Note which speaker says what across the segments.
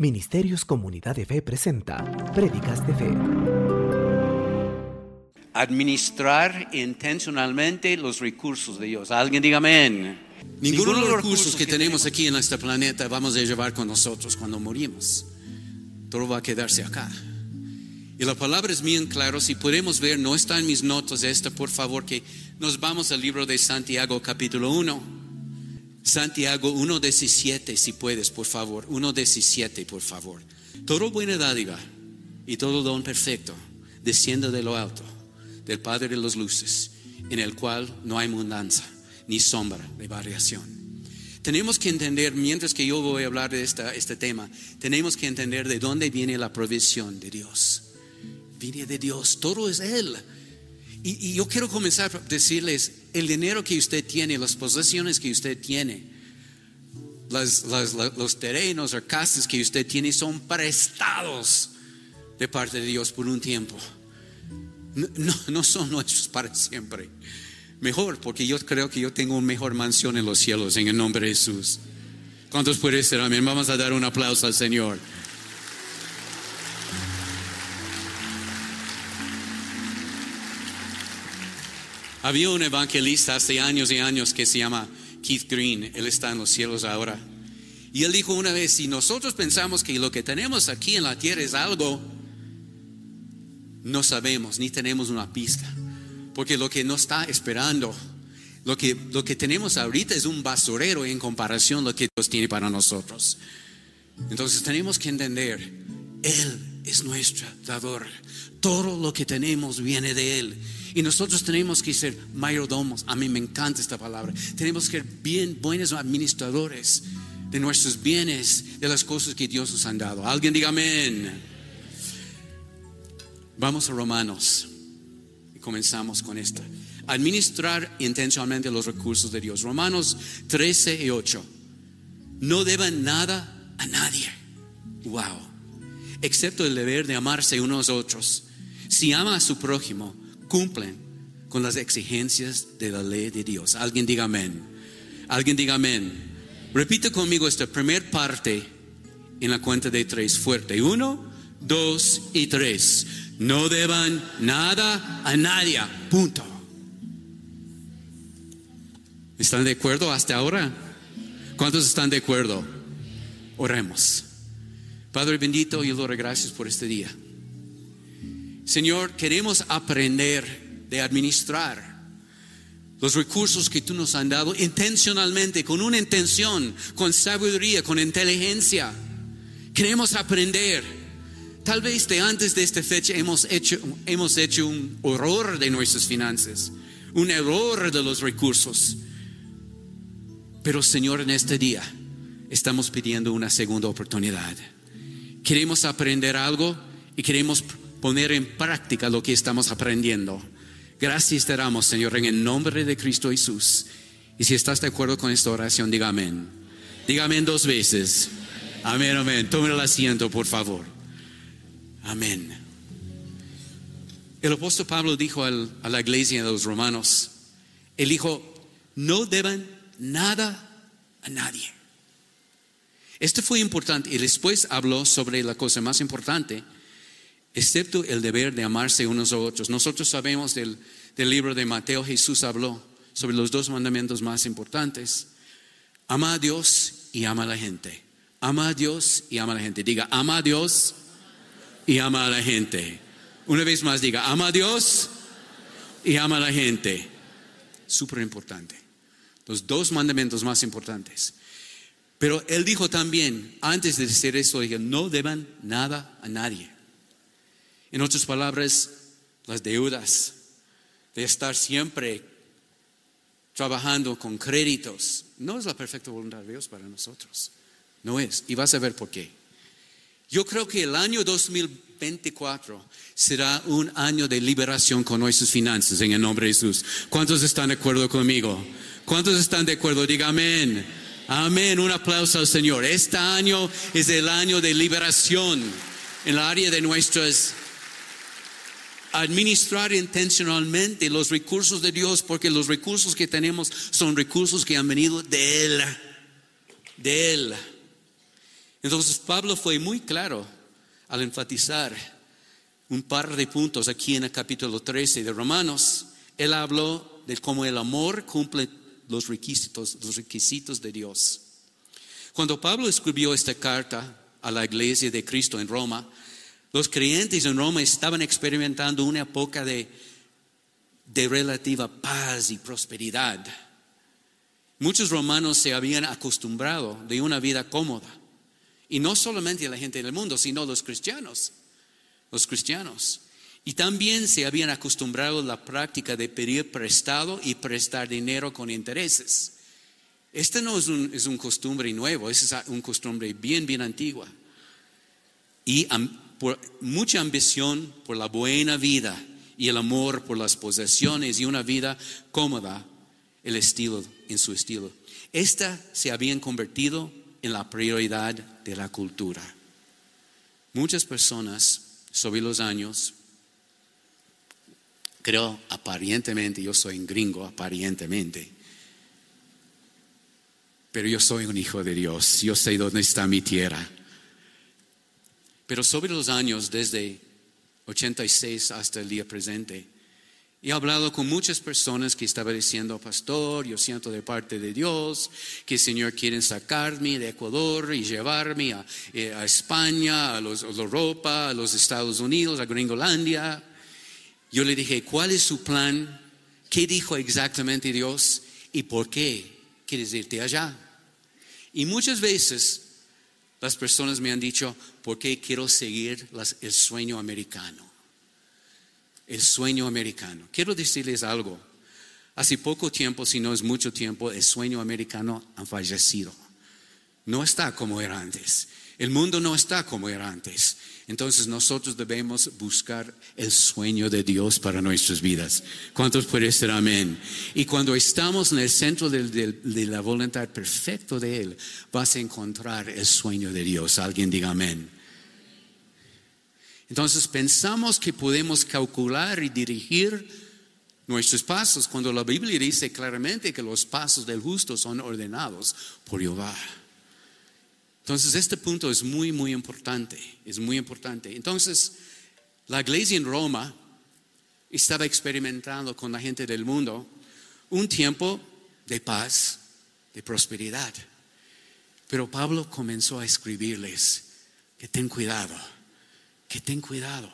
Speaker 1: Ministerios Comunidad de Fe presenta Prédicas de Fe.
Speaker 2: Administrar intencionalmente los recursos de Dios. Alguien diga amén.
Speaker 3: Ninguno de los recursos que tenemos aquí en este planeta vamos a llevar con nosotros cuando morimos. Todo va a quedarse acá. Y la palabra es bien claro. Si podemos ver, no está en mis notas esta, por favor, que nos vamos al libro de Santiago, capítulo 1. Santiago 1.17, si puedes, por favor. 1.17, por favor. Todo buena dádiva y todo don perfecto desciende de lo alto, del Padre de las luces, en el cual no hay mudanza ni sombra de variación. Tenemos que entender, mientras que yo voy a hablar de esta, este tema, tenemos que entender de dónde viene la provisión de Dios. Viene de Dios, todo es Él. Y, y, yo quiero comenzar a decirles, el dinero que usted tiene, las posesiones que usted tiene, las, las, los terrenos o casas que usted tiene son prestados de parte de Dios por un tiempo. No, no, no son nuestros para siempre. Mejor, porque yo creo que yo tengo una mejor mansión en los cielos en el nombre de Jesús. ¿Cuántos puede ser? Amén. Vamos a dar un aplauso al Señor. Había un evangelista hace años y años que se llama Keith Green, él está en los cielos ahora. Y él dijo una vez, si nosotros pensamos que lo que tenemos aquí en la tierra es algo, no sabemos ni tenemos una pista. Porque lo que nos está esperando, lo que, lo que tenemos ahorita es un basurero en comparación a lo que Dios tiene para nosotros. Entonces tenemos que entender, Él es nuestro dador. Todo lo que tenemos viene de Él. Y nosotros tenemos que ser mayordomos. A mí me encanta esta palabra. Tenemos que ser bien buenos administradores de nuestros bienes, de las cosas que Dios nos ha dado. Alguien diga amén. Vamos a Romanos y comenzamos con esta. Administrar intencionalmente los recursos de Dios. Romanos 13 y 8. No deban nada a nadie. Wow. Excepto el deber de amarse unos a otros. Si ama a su prójimo, cumplen con las exigencias de la ley de Dios. Alguien diga amén. Alguien diga amén. Repite conmigo esta primera parte en la cuenta de tres fuerte. Uno, dos y tres. No deban nada a nadie. Punto. ¿Están de acuerdo hasta ahora? ¿Cuántos están de acuerdo? Oremos. Padre bendito, yo le doy gracias por este día. Señor, queremos aprender de administrar los recursos que tú nos has dado intencionalmente, con una intención, con sabiduría, con inteligencia. Queremos aprender. Tal vez de antes de esta fecha hemos hecho, hemos hecho un horror de nuestras finanzas, un error de los recursos. Pero Señor, en este día estamos pidiendo una segunda oportunidad. Queremos aprender algo y queremos poner en práctica lo que estamos aprendiendo. Gracias te damos, Señor, en el nombre de Cristo Jesús. Y si estás de acuerdo con esta oración, diga amén. Diga amén dos veces. Amén, amén. Tome el asiento, por favor. Amén. El apóstol Pablo dijo al, a la iglesia de los romanos, él dijo, no deban nada a nadie. Esto fue importante y después habló sobre la cosa más importante, excepto el deber de amarse unos a otros. Nosotros sabemos del, del libro de Mateo, Jesús habló sobre los dos mandamientos más importantes. Ama a Dios y ama a la gente. Ama a Dios y ama a la gente. Diga, ama a Dios y ama a la gente. Una vez más diga, ama a Dios y ama a la gente. Súper importante. Los dos mandamientos más importantes. Pero él dijo también, antes de decir eso, dijo, no deban nada a nadie. En otras palabras, las deudas, de estar siempre trabajando con créditos, no es la perfecta voluntad de Dios para nosotros. No es. Y vas a ver por qué. Yo creo que el año 2024 será un año de liberación con nuestras finanzas en el nombre de Jesús. ¿Cuántos están de acuerdo conmigo? ¿Cuántos están de acuerdo? Diga amén. Amén. Un aplauso al Señor. Este año es el año de liberación en el área de nuestras administrar intencionalmente los recursos de Dios, porque los recursos que tenemos son recursos que han venido de Él, de Él. Entonces Pablo fue muy claro al enfatizar un par de puntos aquí en el capítulo 13 de Romanos. Él habló de cómo el amor cumple los requisitos, los requisitos de Dios. Cuando Pablo escribió esta carta a la iglesia de Cristo en Roma, los creyentes en Roma estaban experimentando una época de, de relativa paz y prosperidad. Muchos romanos se habían acostumbrado de una vida cómoda. Y no solamente la gente del mundo, sino los cristianos. Los cristianos. Y también se habían acostumbrado a la práctica de pedir prestado y prestar dinero con intereses. Este no es un, es un costumbre nuevo, es un costumbre bien, bien antigua. Y por mucha ambición por la buena vida y el amor por las posesiones y una vida cómoda, el estilo, en su estilo. Esta se habían convertido en la prioridad de la cultura. Muchas personas sobre los años, creo aparentemente, yo soy un gringo aparentemente, pero yo soy un hijo de Dios, yo sé dónde está mi tierra. Pero sobre los años, desde 86 hasta el día presente, he hablado con muchas personas que estaban diciendo, pastor, yo siento de parte de Dios que Señor quiere sacarme de Ecuador y llevarme a, eh, España, a, a Europa, a los Estados Unidos, a Gringolandia. Yo le dije, ¿cuál es su plan? ¿Qué dijo exactamente Dios? ¿Y por qué quieres irte allá? Y muchas veces las personas me han dicho, ¿por qué quiero seguir el sueño americano? El sueño americano. Quiero decirles algo. Hace poco tiempo, si no es mucho tiempo, el sueño americano ha fallecido. No está como era antes. El mundo no está como era antes. Entonces nosotros debemos buscar el sueño de Dios para nuestras vidas. ¿Cuántos pueden ser amén? Y cuando estamos en el centro de, la voluntad perfecta de Él, vas a encontrar el sueño de Dios. Alguien diga amén. Entonces pensamos que podemos calcular y dirigir nuestros pasos cuando la Biblia dice claramente que los pasos del justo son ordenados por Jehová. Entonces, este punto es muy, muy importante, es muy importante. Entonces, la iglesia en Roma estaba experimentando con la gente del mundo un tiempo de paz, de prosperidad. Pero Pablo comenzó a escribirles que ten cuidado, que ten cuidado.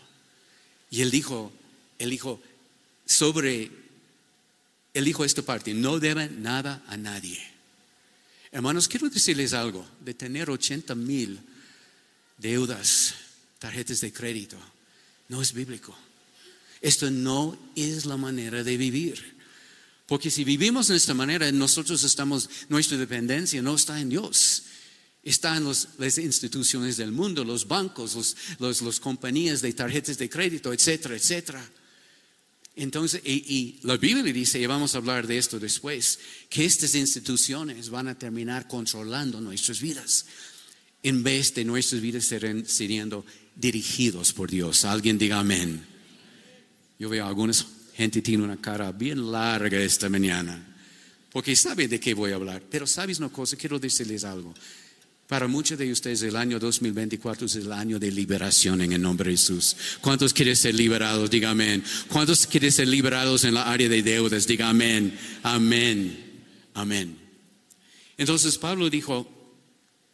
Speaker 3: Y él dijo, él dijo sobre, él dijo esta parte, no deben nada a nadie Hermanos, quiero decirles algo, de tener 80 mil deudas, tarjetas de crédito, no es bíblico. Esto no es la manera de vivir. Porque si vivimos de esta manera, nosotros estamos, nuestra dependencia no está en Dios. Está en las instituciones del mundo, los bancos, las compañías de tarjetas de crédito, etcétera, etcétera. Entonces, y, la Biblia dice, y vamos a hablar de esto después, que estas instituciones van a terminar controlando nuestras vidas en vez de nuestras vidas ser, siendo dirigidos por Dios. Alguien diga amén. Yo veo a algunas gente tiene una cara bien larga esta mañana, porque sabe de qué voy a hablar. Pero sabes una cosa, quiero decirles algo. Para muchos de ustedes el año 2024 es el año de liberación en el nombre de Jesús. ¿Cuántos quieren ser liberados? Diga amén. ¿Cuántos quieren ser liberados en la área de deudas? Diga amén. Amén. Amén. Entonces Pablo dijo,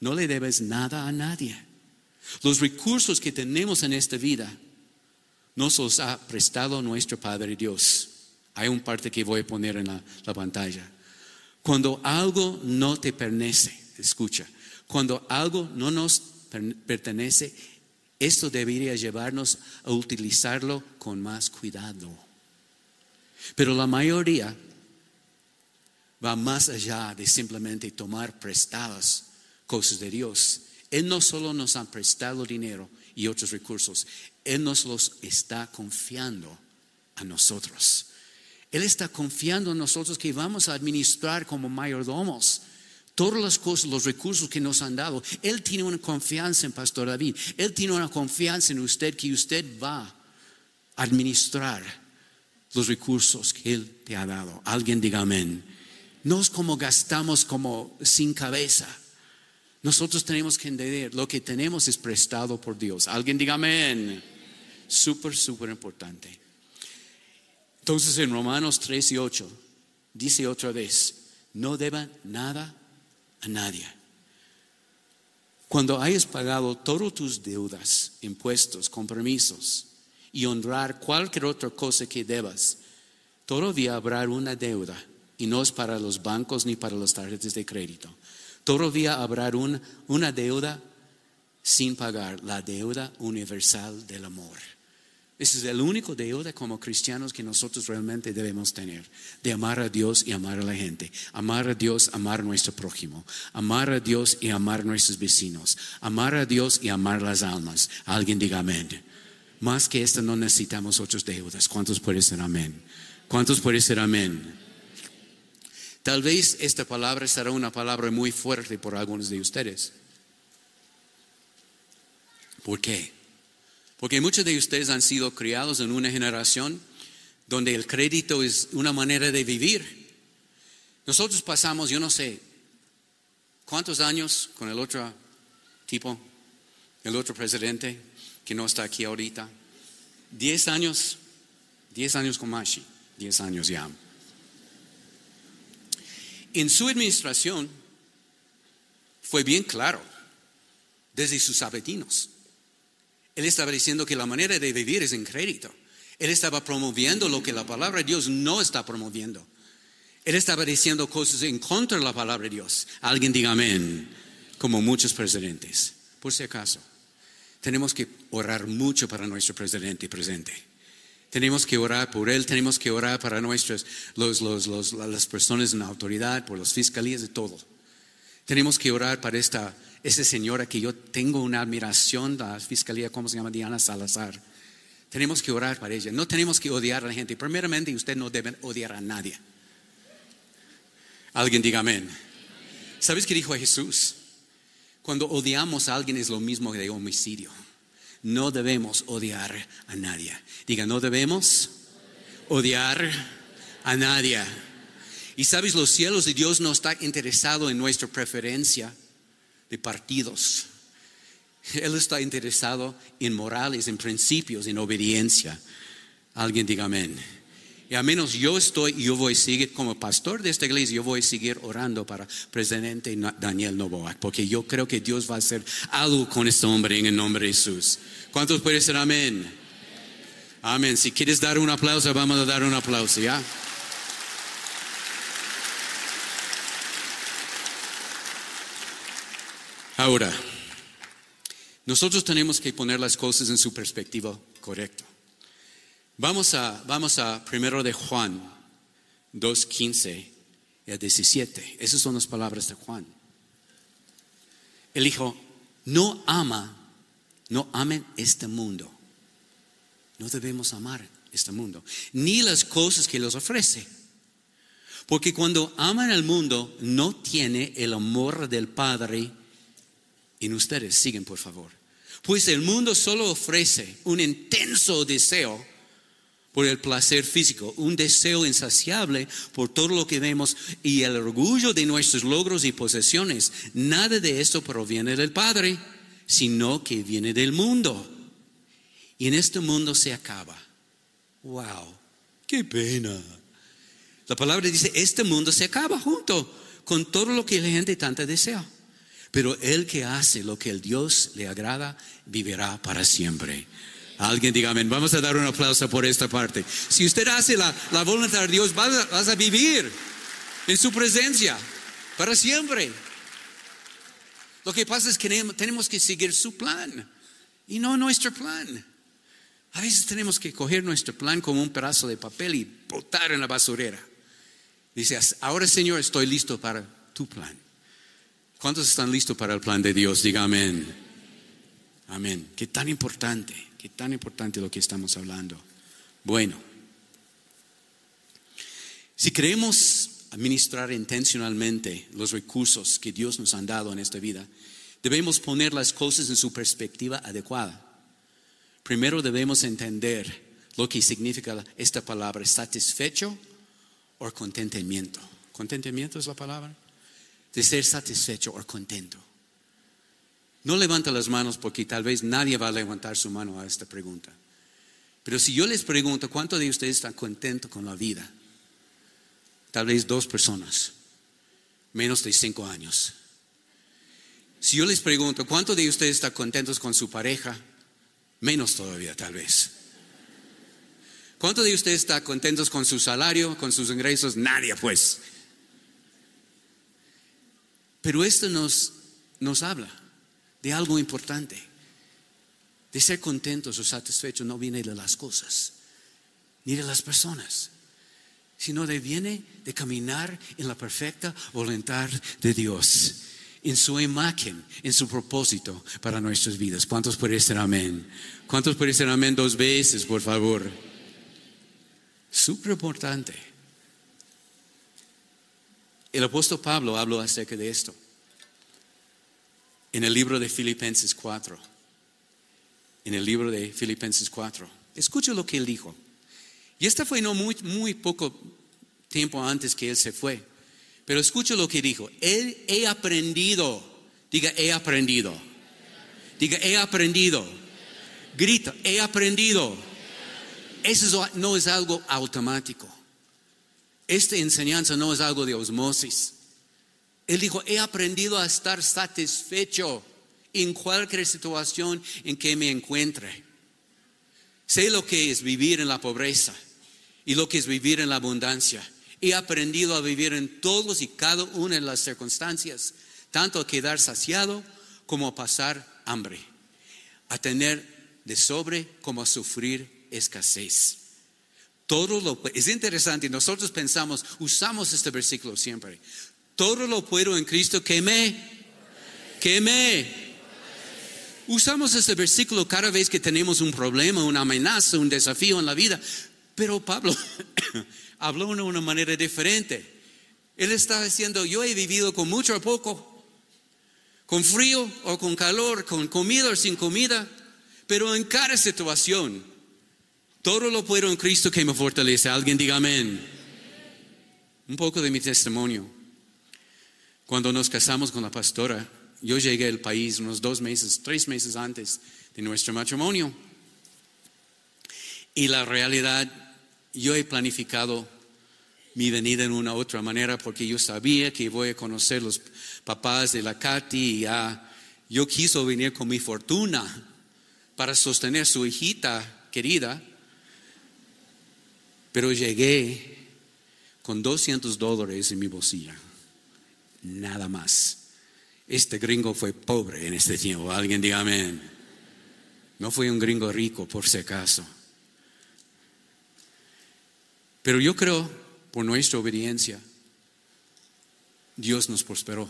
Speaker 3: no le debes nada a nadie. Los recursos que tenemos en esta vida nos los ha prestado nuestro Padre Dios. Hay un parte que voy a poner en la, la pantalla. Cuando algo no te pertenece, escucha, cuando algo no nos pertenece, esto debería llevarnos a utilizarlo con más cuidado. Pero la mayoría va más allá de simplemente tomar prestadas cosas de Dios. Él no solo nos ha prestado dinero y otros recursos, Él nos los está confiando a nosotros. Él está confiando en nosotros que vamos a administrar como mayordomos Todas las cosas, los recursos que nos han dado, Él tiene una confianza en Pastor David. Él tiene una confianza en usted que usted va a administrar los recursos que Él te ha dado. Alguien diga amén. No es como gastamos como sin cabeza. Nosotros tenemos que entender, lo que tenemos es prestado por Dios. Alguien diga amén. Súper, súper importante. Entonces en Romanos 3 y 8 dice otra vez, no deban nada a nadie. Cuando hayas pagado todas tus deudas, impuestos, compromisos y honrar cualquier otra cosa que debas, todavía habrá una deuda y no es para los bancos ni para las tarjetas de crédito. Todavía habrá una, una deuda sin pagar, la deuda universal del amor. Ese es el único deuda como cristianos que nosotros realmente debemos tener, de amar a Dios y amar a la gente, amar a Dios, amar a nuestro prójimo, amar a Dios y amar a nuestros vecinos, amar a Dios y amar las almas. Alguien diga amén. Más que esto no necesitamos otras deudas. ¿Cuántos pueden ser amén? ¿Cuántos pueden ser amén? Tal vez esta palabra será una palabra muy fuerte por algunos de ustedes. ¿Por qué? Porque muchos de ustedes han sido criados en una generación donde el crédito es una manera de vivir. Nosotros pasamos, yo no sé, ¿cuántos años con el otro tipo, el otro presidente que no está aquí ahorita? Diez años, diez años con Mashi, diez años ya. En su administración fue bien claro, desde sus abetinos. Él estaba diciendo que la manera de vivir es en crédito. Él estaba promoviendo lo que la palabra de Dios no está promoviendo. Él estaba diciendo cosas en contra de la palabra de Dios. Alguien diga amén, como muchos presidentes. Por si acaso, tenemos que orar mucho para nuestro presidente presente. Tenemos que orar por él, tenemos que orar para nuestras, las personas en la autoridad, por las fiscalías, de todo. Tenemos que orar para esta esa señora que yo tengo una admiración, la fiscalía, ¿cómo se llama? Diana Salazar. Tenemos que orar para ella. No tenemos que odiar a la gente. Primeramente, usted no debe odiar a nadie. Alguien diga amén. ¿Sabes qué dijo Jesús? Cuando odiamos a alguien es lo mismo que de homicidio. No debemos odiar a nadie. Diga, no debemos odiar a nadie. Y sabes, los cielos de Dios no está interesado en nuestra preferencia de partidos. Él está interesado en morales, en principios, en obediencia. Alguien diga amén. Y a menos yo estoy, yo voy a seguir como pastor de esta iglesia, yo voy a seguir orando para presidente Daniel Novoa, porque yo creo que Dios va a hacer algo con este hombre en el nombre de Jesús. ¿Cuántos pueden decir amén? Amén. Si quieres dar un aplauso, vamos a dar un aplauso, ¿ya? Ahora, nosotros tenemos que poner las cosas en su perspectiva correcta. Vamos a, vamos a primero de Juan 2.15 y 17. Esas son las palabras de Juan. Él dijo, no ama, no amen este mundo. No debemos amar este mundo, ni las cosas que los ofrece. Porque cuando aman al mundo, no tiene el amor del Padre en ustedes. Siguen, por favor. Pues el mundo solo ofrece un intenso deseo por el placer físico, un deseo insaciable por todo lo que vemos y el orgullo de nuestros logros y posesiones. Nada de esto proviene del Padre, sino que viene del mundo. Y en este mundo se acaba. ¡Wow! ¡Qué pena! La palabra dice, este mundo se acaba junto con todo lo que la gente tanto desea. Pero el que hace lo que el Dios le agrada, vivirá para siempre. Alguien diga amén. Vamos a dar un aplauso por esta parte. Si usted hace la, voluntad de Dios, vas vas a vivir en su presencia para siempre. Lo que pasa es que tenemos que seguir su plan y no nuestro plan. A veces tenemos que coger nuestro plan como un pedazo de papel y botar en la basurera. Dice, ahora Señor, estoy listo para tu plan. ¿Cuántos están listos para el plan de Dios? Diga amén. Amén. Qué tan importante, qué tan importante lo que estamos hablando. Bueno, si queremos administrar intencionalmente los recursos que Dios nos ha dado en esta vida, debemos poner las cosas en su perspectiva adecuada. Primero debemos entender lo que significa esta palabra, satisfecho o contentamiento. ¿Contentamiento es la palabra? De ser satisfecho o contento. No levanta las manos porque tal vez nadie va a levantar su mano a esta pregunta. Pero si yo les pregunto, ¿cuánto de ustedes están contentos con la vida? Tal vez dos personas, menos de cinco años. Si yo les pregunto, ¿cuánto de ustedes están contentos con su pareja? Menos todavía, tal vez. ¿Cuánto de ustedes están contentos con su salario, con sus ingresos? Nadie, pues. Pero esto nos, nos habla de algo importante. De ser contentos o satisfechos no viene de las cosas, ni de las personas, sino de viene de caminar en la perfecta voluntad de Dios, en su imagen, en su propósito para nuestras vidas. ¿Cuántos pueden decir amén? ¿Cuántos pueden decir amén dos veces, por favor? Súper importante. El apóstol Pablo habló acerca de esto en el libro de Filipenses 4. En el libro de Filipenses 4. Escucha lo que él dijo. Y esta fue no muy, muy poco tiempo antes que él se fue. Pero escucha lo que dijo. Él he aprendido. Diga, he aprendido. Diga, he aprendido. Grita, he aprendido. Eso no es algo automático. Esta enseñanza no es algo de osmosis. Él dijo, he aprendido a estar satisfecho en cualquier situación en que me encuentre. Sé lo que es vivir en la pobreza y lo que es vivir en la abundancia. He aprendido a vivir en todos y cada una de las circunstancias, tanto a quedar saciado como a pasar hambre, a tener de sobre como a sufrir escasez. Todo lo es interesante, nosotros pensamos, usamos este versículo siempre. Todo lo puedo en Cristo que me. Usamos este versículo cada vez que tenemos un problema, una amenaza, un desafío en la vida. Pero Pablo habló de una manera diferente. Él está diciendo, yo he vivido con mucho o poco, con frío o con calor, con comida o sin comida, pero en cada situación, todo lo puedo en Cristo que me fortalece. Alguien diga amén. Un poco de mi testimonio. Cuando nos casamos con la pastora, yo llegué al país unos dos meses, tres meses antes de nuestro matrimonio. Y la realidad, yo he planificado mi venida en una otra manera porque yo sabía que voy a conocer los papás de la Katy y ya yo quiso venir con mi fortuna para sostener su hijita querida, pero llegué con 200 dólares en mi bolsilla nada más. Este gringo fue pobre en este tiempo. Alguien diga amén. No fue un gringo rico por si acaso. Pero yo creo, por nuestra obediencia, Dios nos prosperó.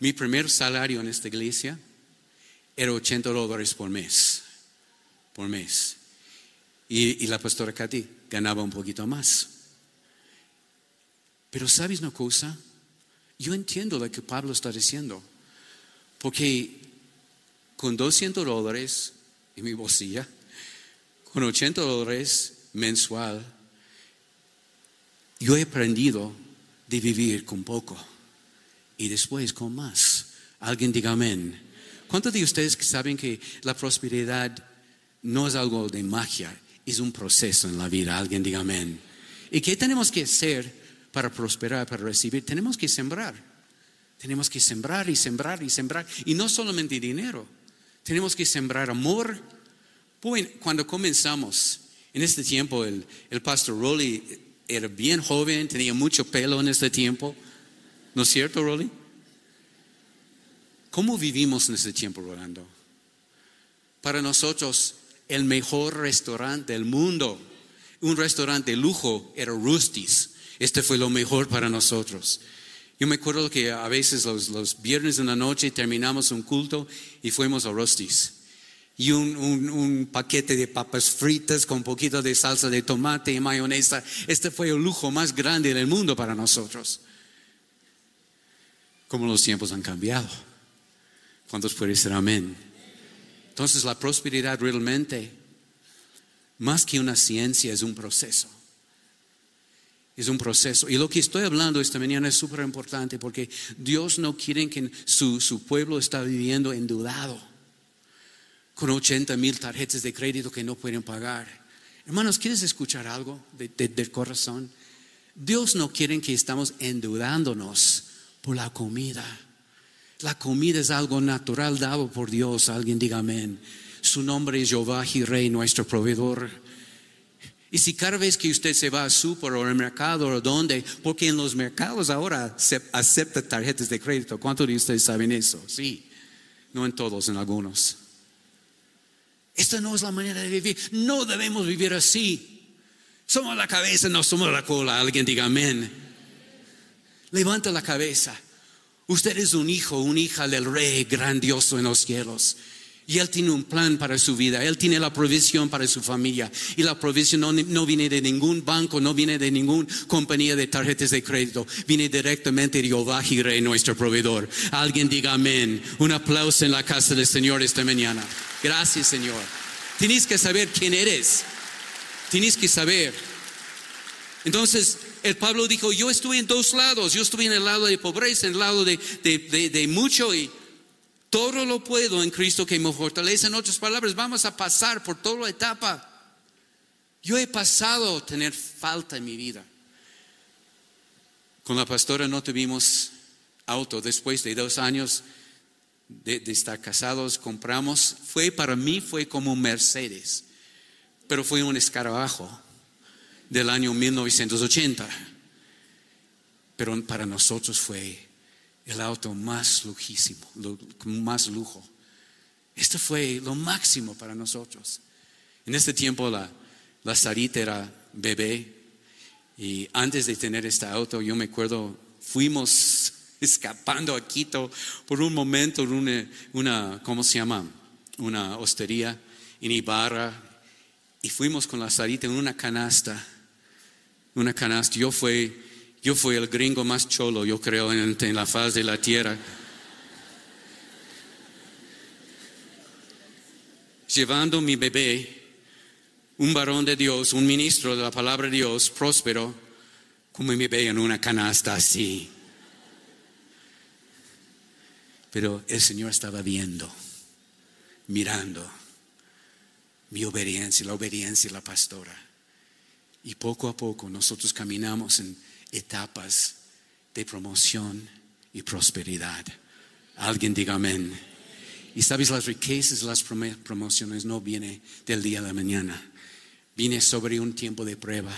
Speaker 3: Mi primer salario en esta iglesia era 80 dólares por mes. Por mes. Y, y la pastora Katy ganaba un poquito más. Pero ¿sabes una cosa? Yo entiendo lo que Pablo está diciendo, porque con 200 dólares en mi bolsilla, con 80 dólares mensual, yo he aprendido de vivir con poco y después con más. Alguien diga amén. ¿Cuántos de ustedes saben que la prosperidad no es algo de magia, es un proceso en la vida? Alguien diga amén. ¿Y qué tenemos que hacer? para prosperar, para recibir, tenemos que sembrar. Tenemos que sembrar y sembrar y sembrar. Y no solamente dinero, tenemos que sembrar amor. Bueno, cuando comenzamos, en este tiempo, el, el pastor Rolly era bien joven, tenía mucho pelo en este tiempo. ¿No es cierto, Rolly? ¿Cómo vivimos en este tiempo, Rolando? Para nosotros, el mejor restaurante del mundo, un restaurante de lujo, era Rusty's este fue lo mejor para nosotros. Yo me acuerdo que a veces los, viernes de la noche terminamos un culto y fuimos a Rostis. Y un, paquete de papas fritas con poquito de salsa de tomate y mayonesa. Este fue el lujo más grande del mundo para nosotros. Como los tiempos han cambiado. ¿Cuántos pueden decir amén? Entonces la prosperidad realmente, más que una ciencia, es un proceso. Es un proceso. Y lo que estoy hablando esta mañana es súper importante porque Dios no quiere que su, su pueblo está viviendo endeudado con 80 mil tarjetas de crédito que no pueden pagar. Hermanos, ¿quieres escuchar algo del corazón? Dios no quiere que estamos endeudándonos por la comida. La comida es algo natural dado por Dios. Alguien diga amén. Su nombre es Jehová Rey, nuestro proveedor. Y si cada vez que usted se va al súper o al mercado o donde, porque en los mercados ahora se acepta tarjetas de crédito. ¿Cuántos de ustedes saben eso? Sí, no en todos, en algunos. Esta no es la manera de vivir. No debemos vivir así. Somos la cabeza, no somos la cola. Alguien diga amén. Levanta la cabeza. Usted es un hijo, una hija del rey grandioso en los cielos. Y Él tiene un plan para su vida. Él tiene la provisión para su familia. Y la provisión no, viene de ningún banco, no viene de ninguna compañía de tarjetas de crédito. Viene directamente de Jehová Jireh, nuestro proveedor. Alguien diga amén. Un aplauso en la casa del Señor esta mañana. Gracias, Señor. Tienes que saber quién eres. Tienes que saber. Entonces, el Pablo dijo, yo estuve en dos lados. Yo estuve en el lado de pobreza, en el lado de, de mucho y todo lo puedo en Cristo que me fortalece. En otras palabras, vamos a pasar por toda la etapa. Yo he pasado a tener falta en mi vida. Con la pastora no tuvimos auto. Después de dos años de, estar casados, compramos. Fue para mí, fue como un Mercedes. Pero fue un escarabajo del año 1980. Pero para nosotros fue el auto más lujísimo, más lujo. Esto fue lo máximo para nosotros. En este tiempo la, la Sarita era bebé y antes de tener este auto yo me acuerdo, fuimos escapando a Quito por un momento en una, una, ¿cómo se llama? Una hostería en Ibarra y fuimos con la Sarita en una canasta, una canasta. Yo fui yo fui el gringo más cholo, yo creo, en, la faz de la tierra. Llevando mi bebé, un varón de Dios, un ministro de la palabra de Dios, próspero, como mi bebé en una canasta así. Pero el Señor estaba viendo, mirando mi obediencia, la obediencia de la pastora. Y poco a poco nosotros caminamos en etapas de promoción y prosperidad. Alguien diga amén. Y sabes, las riquezas, las promociones no vienen del día a la mañana. Viene sobre un tiempo de prueba.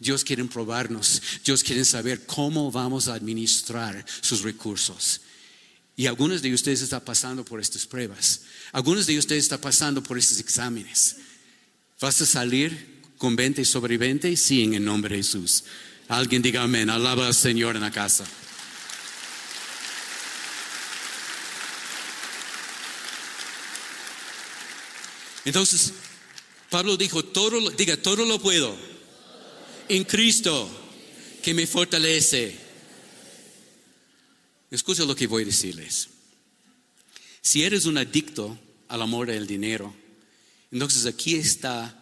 Speaker 3: Dios quiere probarnos. Dios quiere saber cómo vamos a administrar sus recursos. Y algunos de ustedes están pasando por estas pruebas. Algunos de ustedes están pasando por estos exámenes. ¿Vas a salir con 20 sobre 20? Sí, en el nombre de Jesús. Alguien diga amén. Alaba al Señor en la casa. Entonces, Pablo dijo, todo, diga, todo lo puedo en Cristo que me fortalece. Escucha lo que voy a decirles. Si eres un adicto al amor del dinero, entonces aquí está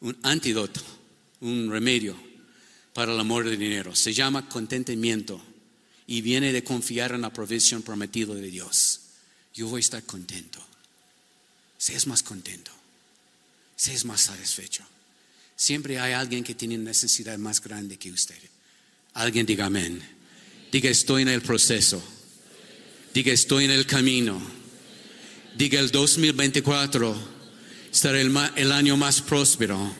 Speaker 3: un antídoto, un remedio para el amor del dinero. Se llama contentamiento y viene de confiar en la provisión prometida de Dios. Yo voy a estar contento. Seas más contento. Seas más satisfecho. Siempre hay alguien que tiene necesidad más grande que usted. Alguien diga amén. Diga estoy en el proceso. Diga estoy en el camino. Diga el 2024 será el, el año más próspero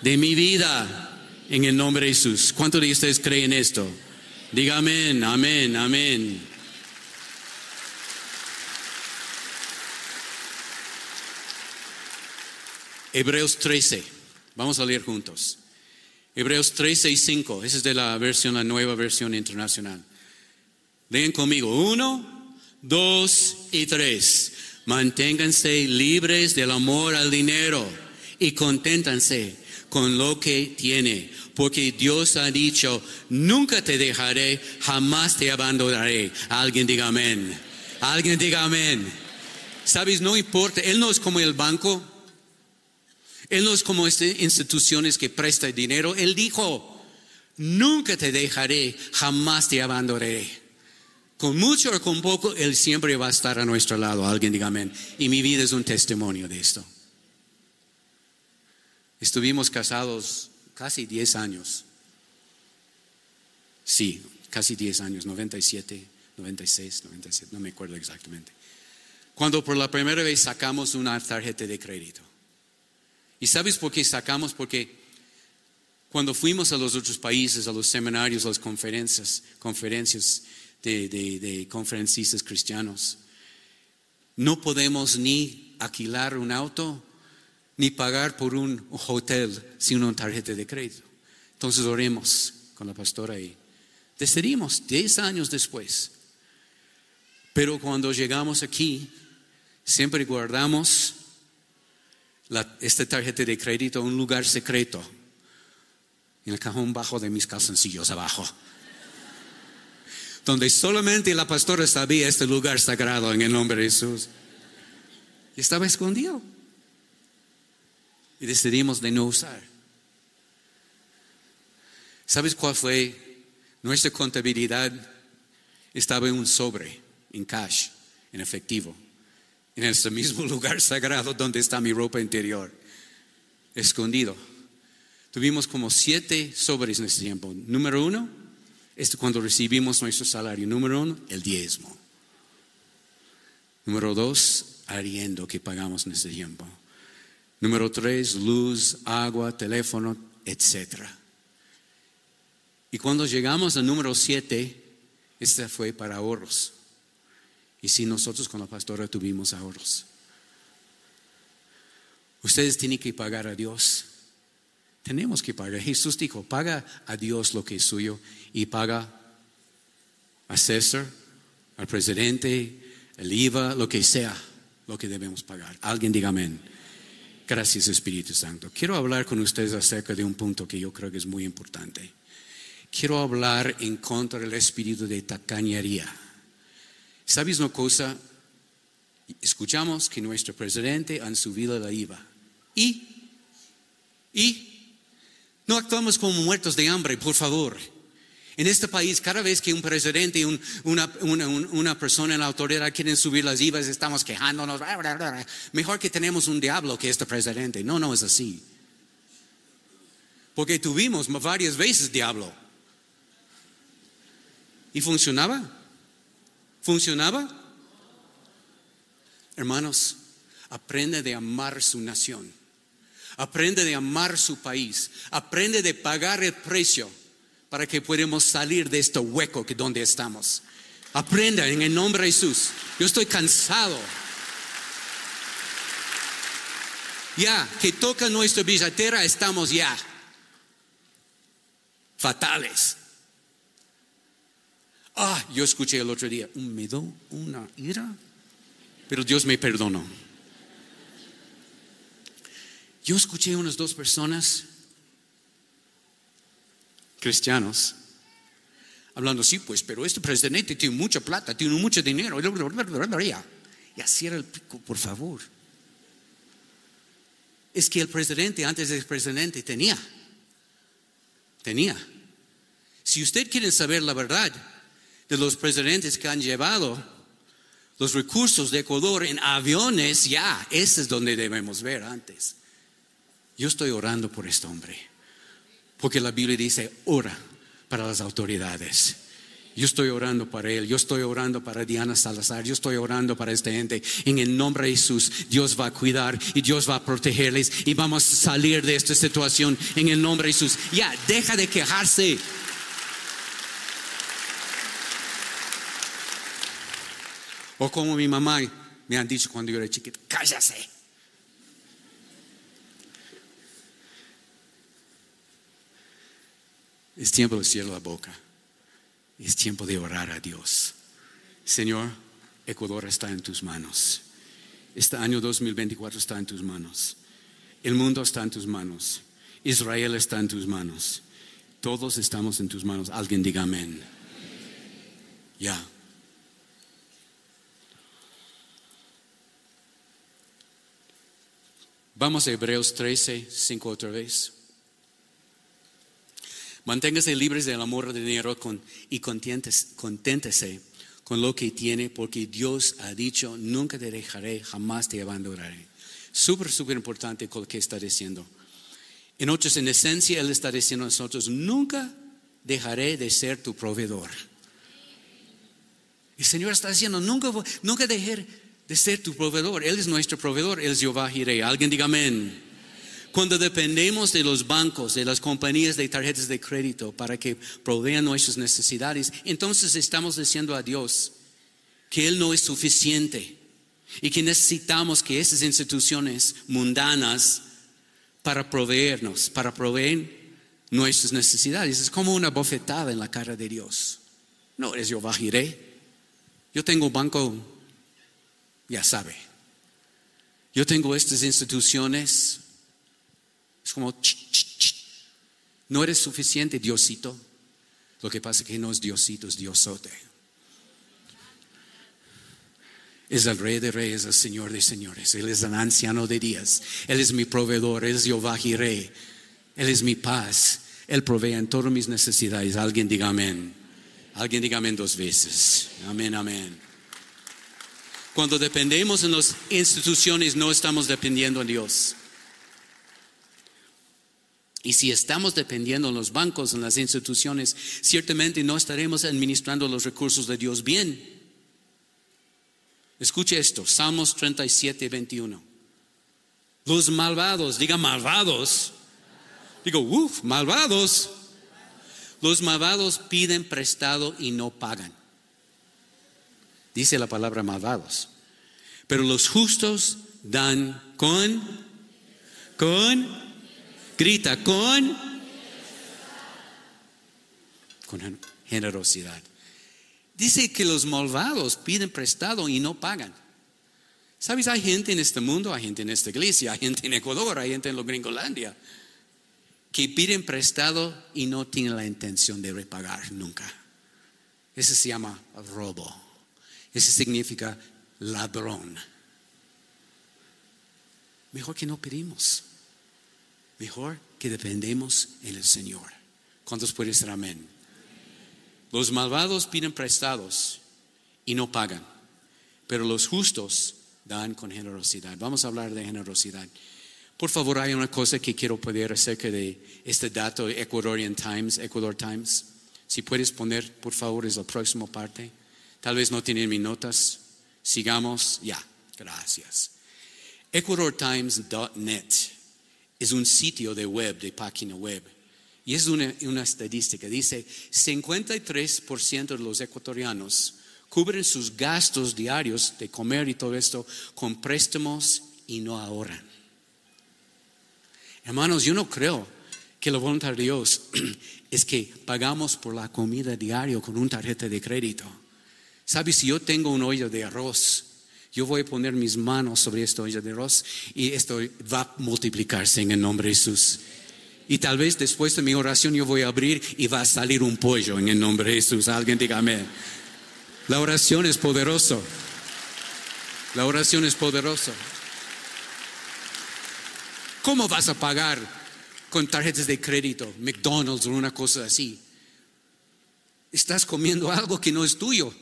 Speaker 3: de mi vida en el nombre de Jesús. ¿Cuántos de ustedes creen esto? Diga amén, amén, amén. Hebreos 13. Vamos a leer juntos. Hebreos 13 y 5. Esa es de la versión, la nueva versión internacional. Leen conmigo. Uno, dos y tres. Manténganse libres del amor al dinero y conténtanse con lo que tiene, porque Dios ha dicho, nunca te dejaré, jamás te abandonaré. Alguien diga amén. Alguien diga amén. Sabes, no importa, Él no es como el banco, Él no es como estas instituciones que presta dinero, Él dijo, Nunca te dejaré, jamás te abandonaré. Con mucho o con poco, Él siempre va a estar a nuestro lado. Alguien diga amén. Y mi vida es un testimonio de esto. Estuvimos casados casi 10 años. Sí, casi 10 años, 97, 96, 97, no me acuerdo exactamente. Cuando por la primera vez sacamos una tarjeta de crédito. ¿Y sabes por qué sacamos? Porque cuando fuimos a los otros países, a los seminarios, a las conferencias, conferencias de, de conferencistas cristianos, no podemos ni alquilar un auto ni pagar por un hotel sin una tarjeta de crédito. Entonces oremos con la pastora ahí. Decidimos 10 años después. Pero cuando llegamos aquí, siempre guardamos esta tarjeta de crédito en un lugar secreto, en el cajón bajo de mis calzoncillos abajo, donde solamente la pastora sabía este lugar sagrado en el nombre de Jesús. Y estaba escondido. Y decidimos de no usar. ¿Sabes cuál fue? Nuestra contabilidad estaba en un sobre, en cash, en efectivo en ese mismo lugar sagrado donde está mi ropa interior, escondido. Tuvimos como siete sobres en ese tiempo. Número uno, es cuando recibimos nuestro salario. Número uno, el diezmo. Número dos, arriendo que pagamos en ese tiempo. Número tres, luz, agua, teléfono, etc. Y cuando llegamos al número siete, este fue para ahorros. Y si nosotros con la pastora tuvimos ahorros. Ustedes tienen que pagar a Dios. Tenemos que pagar. Jesús dijo, paga a Dios lo que es suyo y paga a César, al presidente, el IVA, lo que sea, lo que debemos pagar. Alguien diga amén. Gracias Espíritu Santo. Quiero hablar con ustedes acerca de un punto que yo creo que es muy importante. Quiero hablar en contra del espíritu de tacañería. ¿Sabes una cosa? Escuchamos que nuestro presidente han subido la IVA. ¿Y? ¿Y? No actuamos como muertos de hambre, por favor. En este país, cada vez que un presidente y una, persona en la autoridad quieren subir las IVAs, estamos quejándonos. Mejor que tenemos un diablo que este presidente. No, no es así. Porque tuvimos varias veces diablo. ¿Y funcionaba? ¿Funcionaba? Hermanos, aprende de amar su nación. Aprende de amar su país. Aprende de pagar el precio para que podamos salir de este hueco que donde estamos. Aprenda en el nombre de Jesús. Yo estoy cansado. Ya, que toca nuestra billetera, estamos ya fatales. Ah, yo escuché el otro día, un miedo, una ira, pero Dios me perdonó. Yo escuché unas dos personas cristianos hablando, sí, pues, pero este presidente tiene mucha plata, tiene mucho dinero. Y así era el pico, por favor. Es que el presidente, antes del presidente, tenía. Tenía. Si usted quiere saber la verdad, de los presidentes que han llevado los recursos de Ecuador en aviones, ya, ese es donde debemos ver antes. Yo estoy orando por este hombre, porque la Biblia dice, ora para las autoridades. Yo estoy orando para él, yo estoy orando para Diana Salazar, yo estoy orando para esta gente. En el nombre de Jesús, Dios va a cuidar y Dios va a protegerles y vamos a salir de esta situación en el nombre de Jesús. Ya, deja de quejarse. O como mi mamá me han dicho cuando yo era chiquito, cállase. Es tiempo de cierrar la boca. Es tiempo de orar a Dios. Señor, Ecuador está en tus manos. Este año 2024 está en tus manos. El mundo está en tus manos. Israel está en tus manos. Todos estamos en tus manos. Alguien diga amén. Ya. Vamos a Hebreos 13, 5 otra vez. Manténgase libres del amor del dinero y conténtese, con lo que tiene, porque Dios ha dicho, nunca te dejaré, jamás te abandonaré. Súper, súper importante lo que está diciendo. En otros, en esencia, Él está diciendo a nosotros, nunca dejaré de ser tu proveedor. El Señor está diciendo, nunca, nunca dejaré de ser tu proveedor. Él es nuestro proveedor, Él es Jehová Jireh. Alguien diga amén. Cuando dependemos de los bancos, de las compañías de tarjetas de crédito para que provean nuestras necesidades, entonces estamos diciendo a Dios que Él no es suficiente y que necesitamos que esas instituciones mundanas para proveernos, para proveer nuestras necesidades. Es como una bofetada en la cara de Dios. No es Jehová Jireh. Yo tengo un banco, ya sabe. Yo tengo estas instituciones. Es como, no eres suficiente, Diosito. Lo que pasa es que no es Diosito, es Diosote. Es el rey de reyes, el señor de señores. Él es el anciano de días. Él es mi proveedor. Él es Jehová Jireh. Él es mi paz. Él provee en todas mis necesidades. Alguien diga amén. Alguien diga amén dos veces. Amén, amén. Cuando dependemos en las instituciones, no estamos dependiendo en Dios. Y si estamos dependiendo en los bancos, en las instituciones, ciertamente no estaremos administrando los recursos de Dios bien. Escuche esto, Salmos 37, 21. Los malvados, diga malvados. Digo, uff, malvados. Los malvados piden prestado y no pagan. Dice la palabra malvados. Pero los justos dan con, con, grita, con, con generosidad. Dice que los malvados piden prestado y no pagan. ¿Sabes? Hay gente en este mundo, hay gente en esta iglesia, hay gente en Ecuador, hay gente en la Gringolandia, que piden prestado y no tienen la intención de repagar nunca. Ese se llama robo. Ese significa ladrón. Mejor que no pedimos. Mejor que dependemos en el Señor. ¿Cuántos pueden decir amén? Los malvados piden prestados y no pagan, pero los justos dan con generosidad. Vamos a hablar de generosidad. Por favor, hay una cosa que quiero poder acerca de este dato Ecuadorian Times, Ecuador Times. Si puedes poner, por favor, es la próxima parte. Tal vez no tienen mis notas. Sigamos. Ya, gracias. EcuadorTimes.net es un sitio de web, de página web. Y es una, una estadística. Dice, 53% de los ecuatorianos cubren sus gastos diarios de comer y todo esto con préstamos y no ahorran. Hermanos, yo no creo que la voluntad de Dios es que pagamos por la comida diaria con una tarjeta de crédito. ¿Sabes? Si yo tengo un olla de arroz, yo voy a poner mis manos sobre esta olla de arroz y esto va a multiplicarse en el nombre de Jesús. Y tal vez después de mi oración yo voy a abrir y va a salir un pollo en el nombre de Jesús. Alguien diga. La oración es poderoso. La oración es poderosa. ¿Cómo vas a pagar con tarjetas de crédito, McDonald's o una cosa así? Estás comiendo algo que no es tuyo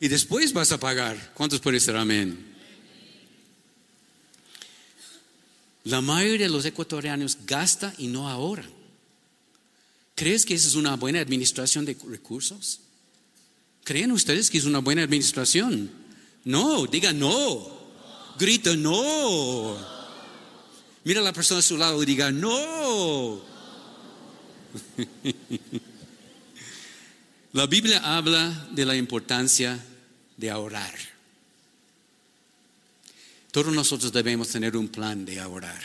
Speaker 3: y después vas a pagar. ¿Cuántos pueden decir amén? La mayoría de los ecuatorianos gasta y no ahorra. ¿Crees que esa es una buena administración de recursos? ¿Creen ustedes que es una buena administración? No, diga no. Grita no. Mira a la persona a su lado y diga no. La Biblia habla de la importancia de ahorrar. Todos nosotros debemos tener un plan de ahorrar.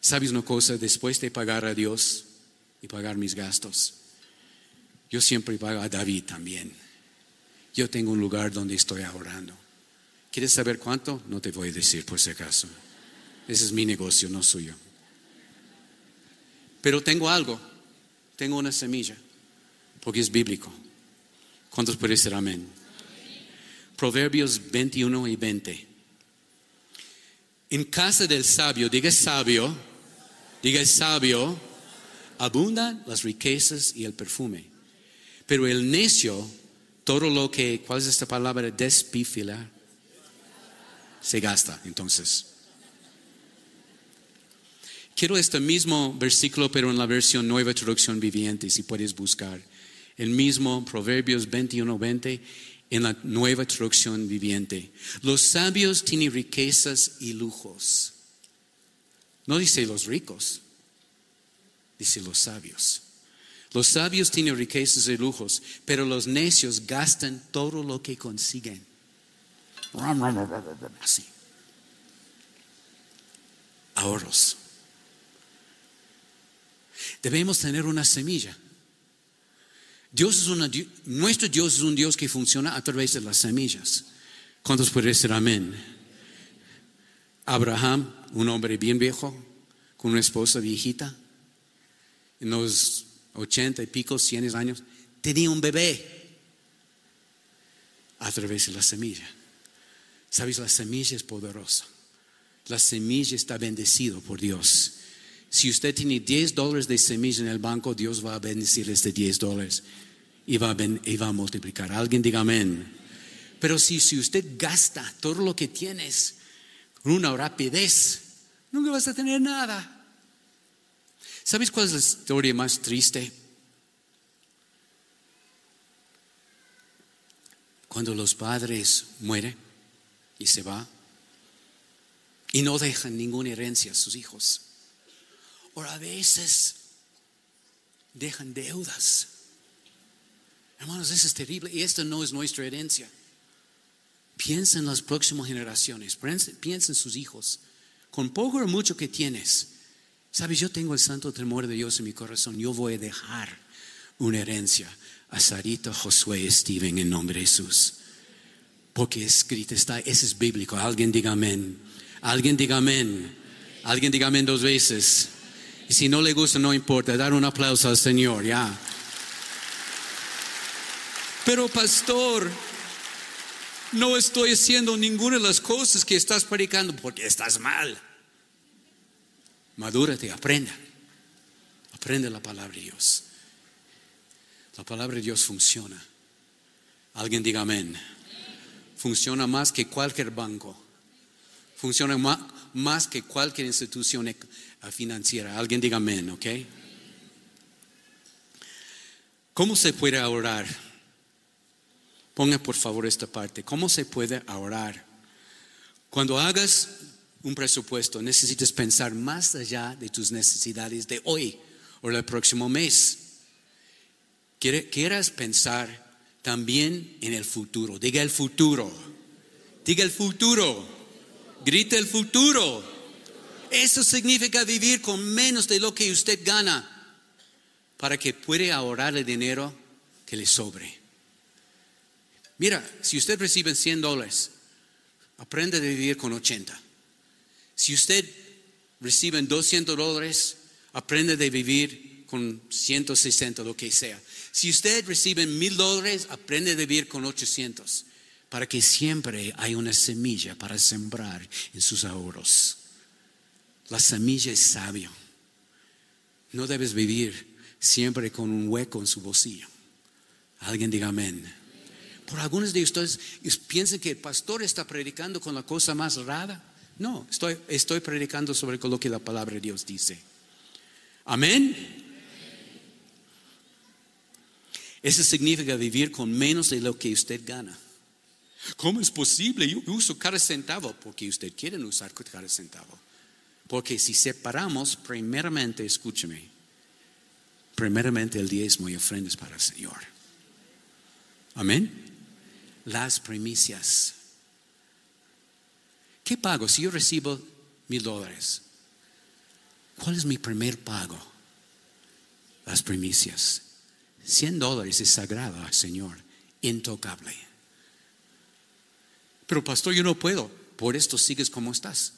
Speaker 3: ¿Sabes una cosa? Después de pagar a Dios y pagar mis gastos, yo siempre pago a David también. Yo tengo un lugar donde estoy ahorrando. ¿Quieres saber cuánto? No te voy a decir por si acaso. Ese es mi negocio, no suyo. Pero tengo algo. Tengo una semilla. Porque es bíblico. ¿Cuántos pueden decir amén? Proverbios 21 y 20. En casa del sabio, diga sabio, diga sabio, abundan las riquezas y el perfume. Pero el necio, todo lo que, ¿cuál es esta palabra? Despífila. Se gasta, entonces. Quiero este mismo versículo, pero en la versión nueva traducción viviente, si puedes buscar. El mismo Proverbios 21, 20 en la nueva traducción viviente. Los sabios tienen riquezas y lujos. No dice los ricos, dice los sabios. Los sabios tienen riquezas y lujos, pero los necios gastan todo lo que consiguen. Así. Ahorros. Debemos tener una semilla. Dios es una, nuestro Dios es un Dios que funciona a través de las semillas. ¿Cuántos pueden decir amén? Abraham, un hombre bien viejo, con una esposa viejita, en los ochenta y pico, cien años, tenía un bebé a través de la semilla. ¿Sabes? La semilla es poderosa. La semilla está bendecido por Dios. Si usted tiene 10 dólares de semilla en el banco, Dios va a bendecir este 10 dólares y va, a multiplicar. Alguien diga amén. Pero si, si usted gasta todo lo que tienes con una rapidez, nunca vas a tener nada. ¿Sabes cuál es la historia más triste? Cuando los padres mueren y se va y no dejan ninguna herencia a sus hijos. O a veces dejan deudas. Hermanos, eso es terrible y esto no es nuestra herencia. Piensa en las próximas generaciones, piensa en sus hijos. Con poco o mucho que tienes, sabes, yo tengo el santo temor de Dios en mi corazón. Yo voy a dejar una herencia a Sarita, Josué y Steven en nombre de Jesús. Porque escrito está, ese es bíblico. Alguien diga amén. Alguien diga amén. Alguien diga amén dos veces. Y si no le gusta, no importa, dar un aplauso al Señor, ya. Pero pastor, no estoy haciendo ninguna de las cosas que estás predicando porque estás mal. Madúrate, aprenda. Aprende la palabra de Dios. La palabra de Dios funciona. Alguien diga amén. Funciona más que cualquier banco. Funciona más, que cualquier institución financiera. Alguien diga amén, ¿ok? ¿Cómo se puede ahorrar? Ponga por favor esta parte. ¿Cómo se puede ahorrar? Cuando hagas un presupuesto, necesitas pensar más allá de tus necesidades de hoy o del próximo mes. Quieras pensar también en el futuro. Diga el futuro. Diga el futuro. Grita el futuro. Eso significa vivir con menos de lo que usted gana para que pueda ahorrar el dinero que le sobre. Mira, si usted recibe 100 dólares, aprende a vivir con 80. Si usted recibe 200 dólares, aprende a vivir con 160, lo que sea. Si usted recibe mil dólares, aprende a vivir con 800, para que siempre haya una semilla para sembrar en sus ahorros. La semilla es sabio. No debes vivir siempre con un hueco en su bolsillo. Alguien diga amén. Por algunos de ustedes piensan que el pastor está predicando con la cosa más rara. No, estoy, predicando sobre lo que la palabra de Dios dice. Amén. Eso significa vivir con menos de lo que usted gana. ¿Cómo es posible? Yo uso cada centavo porque usted quiere usar cada centavo. Porque si separamos, primeramente, escúcheme, primeramente el diezmo y ofrendas para el Señor. Amén. Las primicias. ¿Qué pago? Si yo recibo mil dólares, ¿cuál es mi primer pago? Las primicias. Cien dólares es sagrado al Señor, intocable. Pero pastor, yo no puedo. Por esto sigues como estás.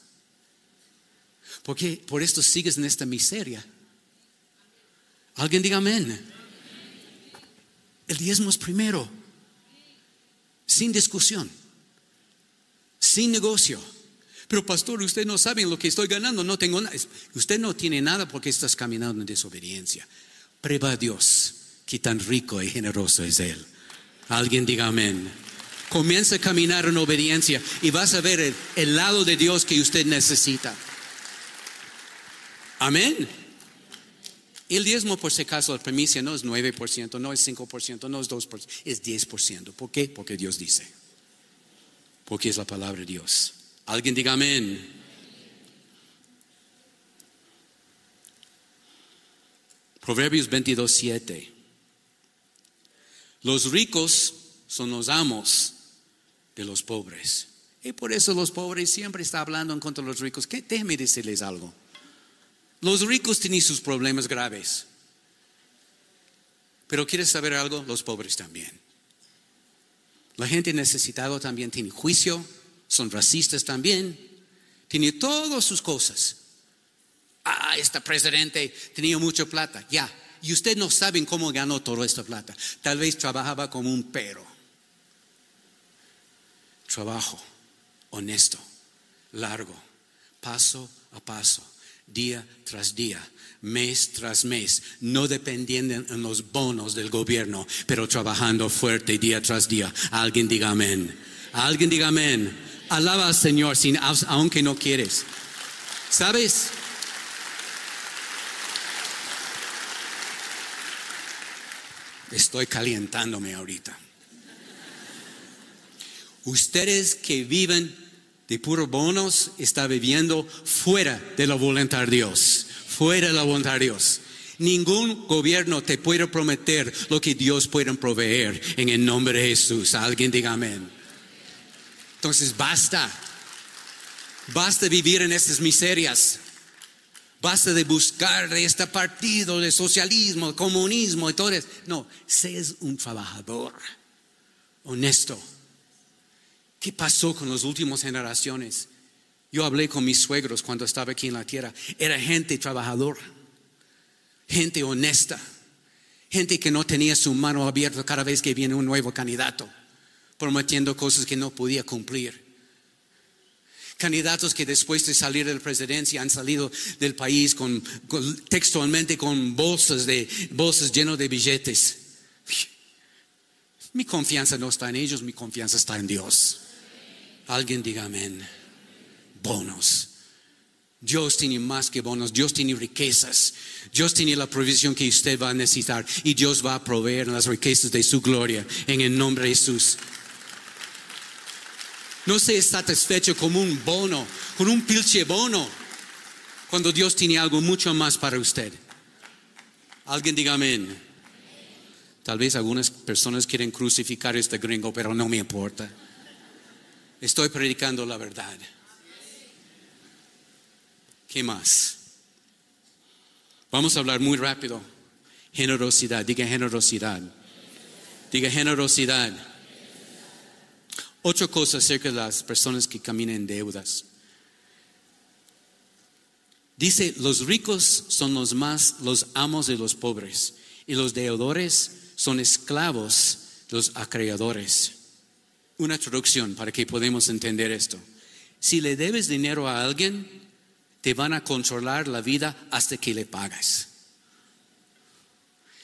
Speaker 3: Porque por esto sigues en esta miseria. Alguien diga amén. El diezmo es primero. Sin discusión. Sin negocio. Pero pastor, usted no sabe lo que estoy ganando, no tengo nada. Usted no tiene nada porque estás caminando en desobediencia. Prueba a Dios que tan rico y generoso es Él. Alguien diga amén. Comienza a caminar en obediencia y vas a ver el, el lado de Dios que usted necesita. Amén. El diezmo, por si acaso, la premisa no es 9%, no es 5%, no es 2%, es 10%. ¿Por qué? Porque Dios dice. Porque es la palabra de Dios. Alguien diga amén. Proverbios 22, 7. Los ricos son los amos de los pobres. Y por eso los pobres siempre están hablando en contra de los ricos. ¿Qué? Déjeme decirles algo. Los ricos tienen sus problemas graves. Pero ¿quieres saber algo? Los pobres también. La gente necesitada también tiene juicio, son racistas también, tiene todas sus cosas. Ah, este presidente tenía mucha plata, ya. Y usted no saben cómo ganó toda esta plata. Tal vez trabajaba como un perro. Trabajo honesto, largo, paso a paso día tras día, mes tras mes, no dependiendo en los bonos del gobierno, pero trabajando fuerte día tras día. Alguien diga amén. Alguien diga amén. Alaba al Señor sin, aunque no quieres. ¿Sabes? Estoy calientándome ahorita. Ustedes que viven de puros bonos está viviendo fuera de la voluntad de Dios, fuera de la voluntad de Dios. Ningún gobierno te puede prometer lo que Dios puede proveer en el nombre de Jesús. Alguien diga amén. Entonces basta, basta vivir en estas miserias. Basta de buscar de este partido, de socialismo, comunismo y todo eso. No, seas un trabajador honesto ¿Qué pasó con las últimas generaciones? Yo hablé con mis suegros cuando estaba aquí en la tierra. Era gente trabajadora, gente honesta, gente que no tenía su mano abierta cada vez que viene un nuevo candidato, prometiendo cosas que no podía cumplir. Candidatos que después de salir de la presidencia han salido del país textualmente con bolsas de bolsas llenas de billetes. Mi confianza no está en ellos, mi confianza está en Dios. Alguien diga amén. Bonos. Dios tiene más que bonos, Dios tiene riquezas, Dios tiene la provisión que usted va a necesitar y Dios va a proveer las riquezas de su gloria en el nombre de Jesús. No se satisfecho con un bono, con un pilche bono, cuando Dios tiene algo mucho más para usted. Alguien diga amén. Tal vez algunas personas quieren crucificar a este gringo, pero no me importa. Estoy predicando la verdad. ¿Qué más? Vamos a hablar muy rápido. Generosidad, diga generosidad. Diga generosidad. Ocho cosas acerca de las personas que caminan en deudas. Dice, los ricos son los más los amos de los pobres y los deudores son esclavos los acreedores una traducción para que podamos entender esto. Si le debes dinero a alguien, te van a controlar la vida hasta que le pagas.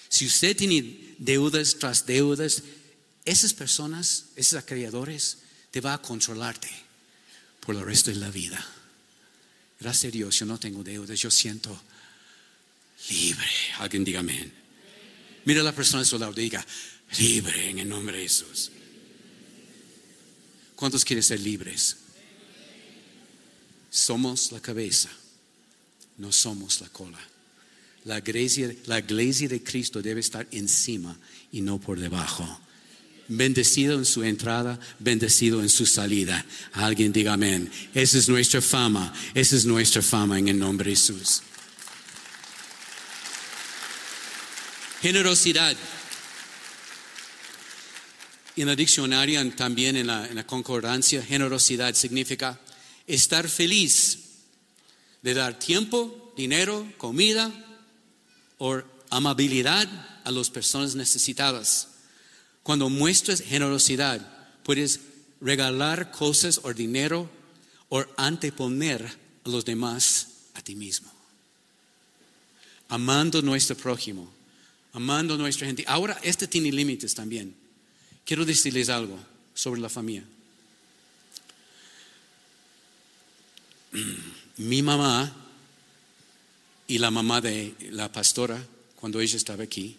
Speaker 3: Si usted tiene deudas tras deudas, esas personas, esos acreedores, te va a controlarte por el resto de la vida. Gracias a Dios, yo no tengo deudas, yo siento libre. Alguien diga amén. Mira a la persona a su lado, diga, libre en el nombre de Jesús. ¿Cuántos quieren ser libres? Somos la cabeza, no somos la cola. La iglesia, de Cristo debe estar encima y no por debajo. Bendecido en su entrada, bendecido en su salida. Alguien diga amén. Esa es nuestra fama, esa es nuestra fama en el nombre de Jesús. Generosidad en el diccionario, también en la, concordancia, generosidad significa estar feliz de dar tiempo, dinero, comida o amabilidad a las personas necesitadas. Cuando muestras generosidad, puedes regalar cosas o dinero o anteponer a los demás a ti mismo. Amando nuestro prójimo, amando nuestra gente. Ahora, este tiene límites también. Quiero decirles algo sobre la familia. Mi mamá y la mamá de la pastora, cuando ella estaba aquí,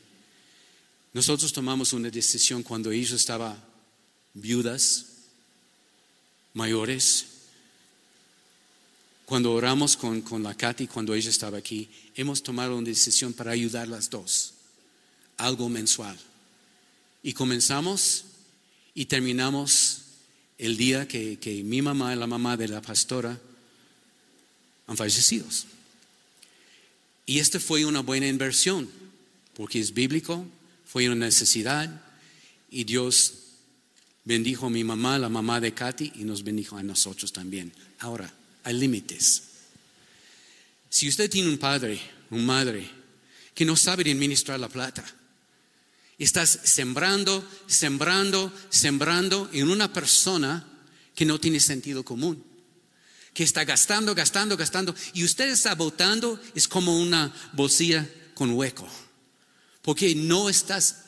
Speaker 3: nosotros tomamos una decisión cuando ella estaba viudas, mayores. Cuando oramos con, con la Katy, cuando ella estaba aquí, hemos tomado una decisión para ayudar las dos, algo mensual. Y comenzamos y terminamos el día que, que mi mamá y la mamá de la pastora han fallecido. Y esta fue una buena inversión, porque es bíblico, fue una necesidad, y Dios bendijo a mi mamá, la mamá de Katy, y nos bendijo a nosotros también. Ahora, hay límites. Si usted tiene un padre, una madre, que no sabe administrar la plata, estás sembrando, sembrando, sembrando en una persona que no tiene sentido común que está gastando, gastando, gastando, y usted está votando, es como una bolsilla con hueco, porque no estás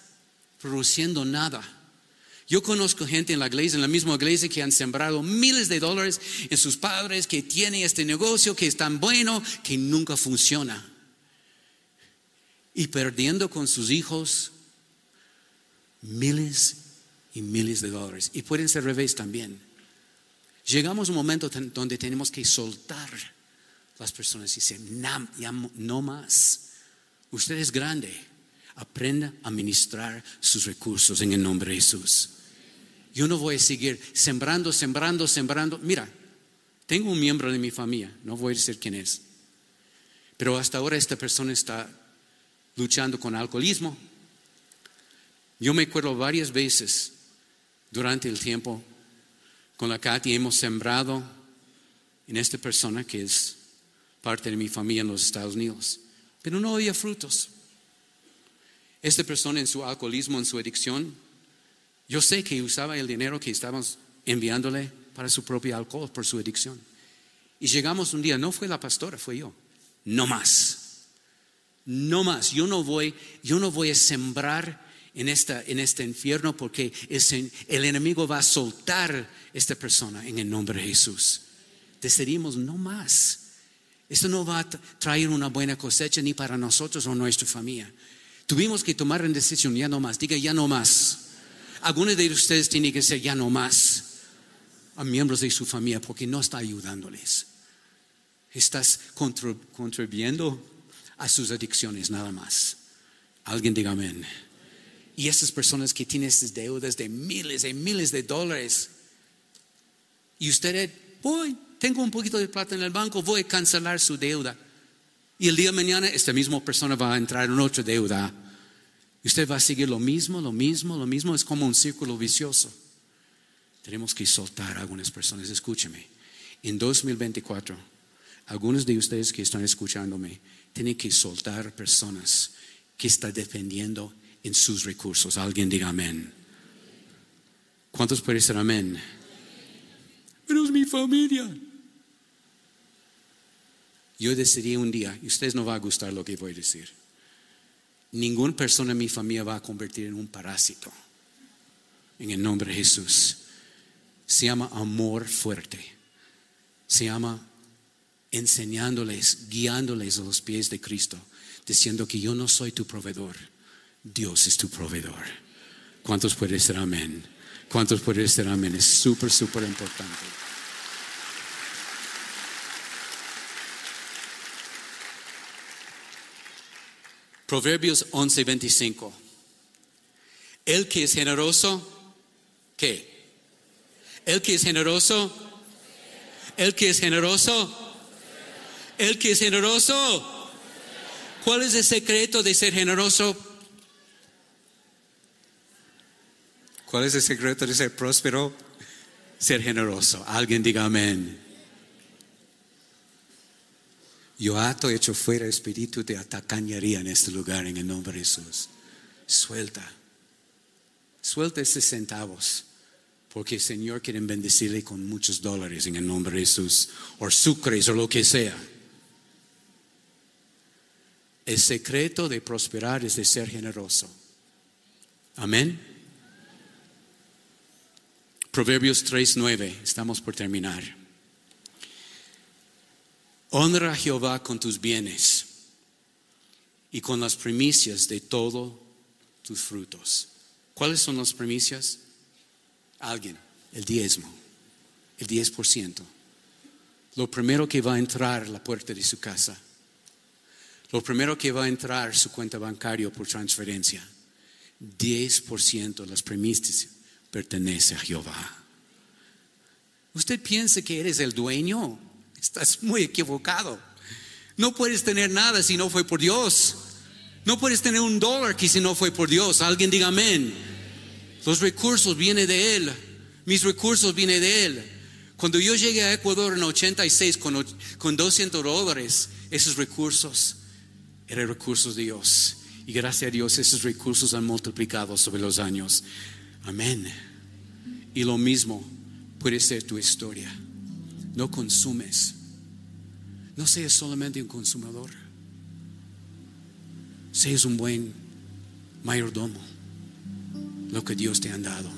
Speaker 3: produciendo nada. Yo conozco gente en la iglesia, en la misma iglesia, que han sembrado miles de dólares en sus padres, que tienen este negocio que es tan bueno que nunca funciona. Y perdiendo con sus hijos miles y miles de dólares. Y pueden ser revés también. Llegamos a un momento donde tenemos que soltar las personas y decir, no, más. Usted es grande. Aprenda a administrar sus recursos en el nombre de Jesús. Yo no voy a seguir sembrando, sembrando, sembrando. Mira, tengo un miembro de mi familia, no voy a decir quién es, pero hasta ahora esta persona está luchando con alcoholismo. Yo me acuerdo varias veces durante el tiempo con la Katy hemos sembrado en esta persona que es parte de mi familia en los Estados Unidos, pero no había frutos. Esta persona en su alcoholismo, en su adicción, yo sé que usaba el dinero que estábamos enviándole para su propio alcohol por su adicción. Y llegamos un día, no fue la pastora, fue yo. No más. No más. Yo no voy, yo no voy a sembrar en, esta, en este infierno porque el enemigo va a soltar esta persona en el nombre de Jesús. Decidimos no más. Esto no va a traer una buena cosecha ni para nosotros o nuestra familia. Tuvimos que tomar una decisión, ya no más. Diga, ya no más. Algunos de ustedes tienen que decir, ya no más a miembros de su familia porque no está ayudándoles. Estás contribuyendo a sus adicciones nada más. Alguien diga amén. Y esas personas que tienen esas deudas de miles y miles de dólares. Y usted, voy, tengo un poquito de plata en el banco, voy a cancelar su deuda. Y el día de mañana esta misma persona va a entrar en otra deuda. Y usted va a seguir lo mismo, lo mismo, lo mismo. Es como un círculo vicioso. Tenemos que soltar a algunas personas. Escúcheme. En 2024, algunos de ustedes que están escuchándome tienen que soltar personas que están dependiendo en sus recursos. Alguien diga amén. ¿Cuántos pueden decir amén? Pero es mi familia. Yo decidí un día, y ustedes no va a gustar lo que voy a decir, ninguna persona en mi familia va a convertir en un parásito. En el nombre de Jesús. Se llama amor fuerte. Se llama enseñándoles, guiándoles a los pies de Cristo, diciendo que yo no soy tu proveedor Dios es tu proveedor. ¿Cuántos pueden ser amén? ¿Cuántos pueden ser amén? Es súper, súper importante. Proverbios 11:25. El que es generoso, ¿qué? El que es generoso, el que es generoso, el que es generoso. ¿Cuál es el secreto de ser generoso? ¿Cuál es el secreto de ser próspero? Ser generoso. Alguien diga amén. Yo ato hecho fuera espíritu de atacañería en este lugar en el nombre de Jesús. Suelta. Suelta esos centavos Porque el Señor quiere bendecirle con muchos dólares en el nombre de Jesús, o sucres o lo que sea. El secreto de prosperar es de ser generoso. Amén. Proverbios 3:9, estamos por terminar. Honra a Jehová con tus bienes y con las primicias de todos tus frutos. ¿Cuáles son las primicias? Alguien, el diezmo, el 10%. Lo primero que va a entrar a la puerta de su casa. Lo primero que va a entrar su cuenta bancaria por transferencia. 10% de las primicias pertenece a Jehová. Usted piensa que eres el dueño, estás muy equivocado. No puedes tener nada si no fue por Dios. No puedes tener un dólar que si no fue por Dios. Alguien diga amén. Los recursos vienen de Él. Mis recursos vienen de Él. Cuando yo llegué a Ecuador en 86 con, con 200 dólares, esos recursos eran recursos de Dios. Y gracias a Dios esos recursos han multiplicado sobre los años. Amén. Y lo mismo puede ser tu historia. No consumes. No seas solamente un consumador. Seas un buen mayordomo. Lo que Dios te ha dado.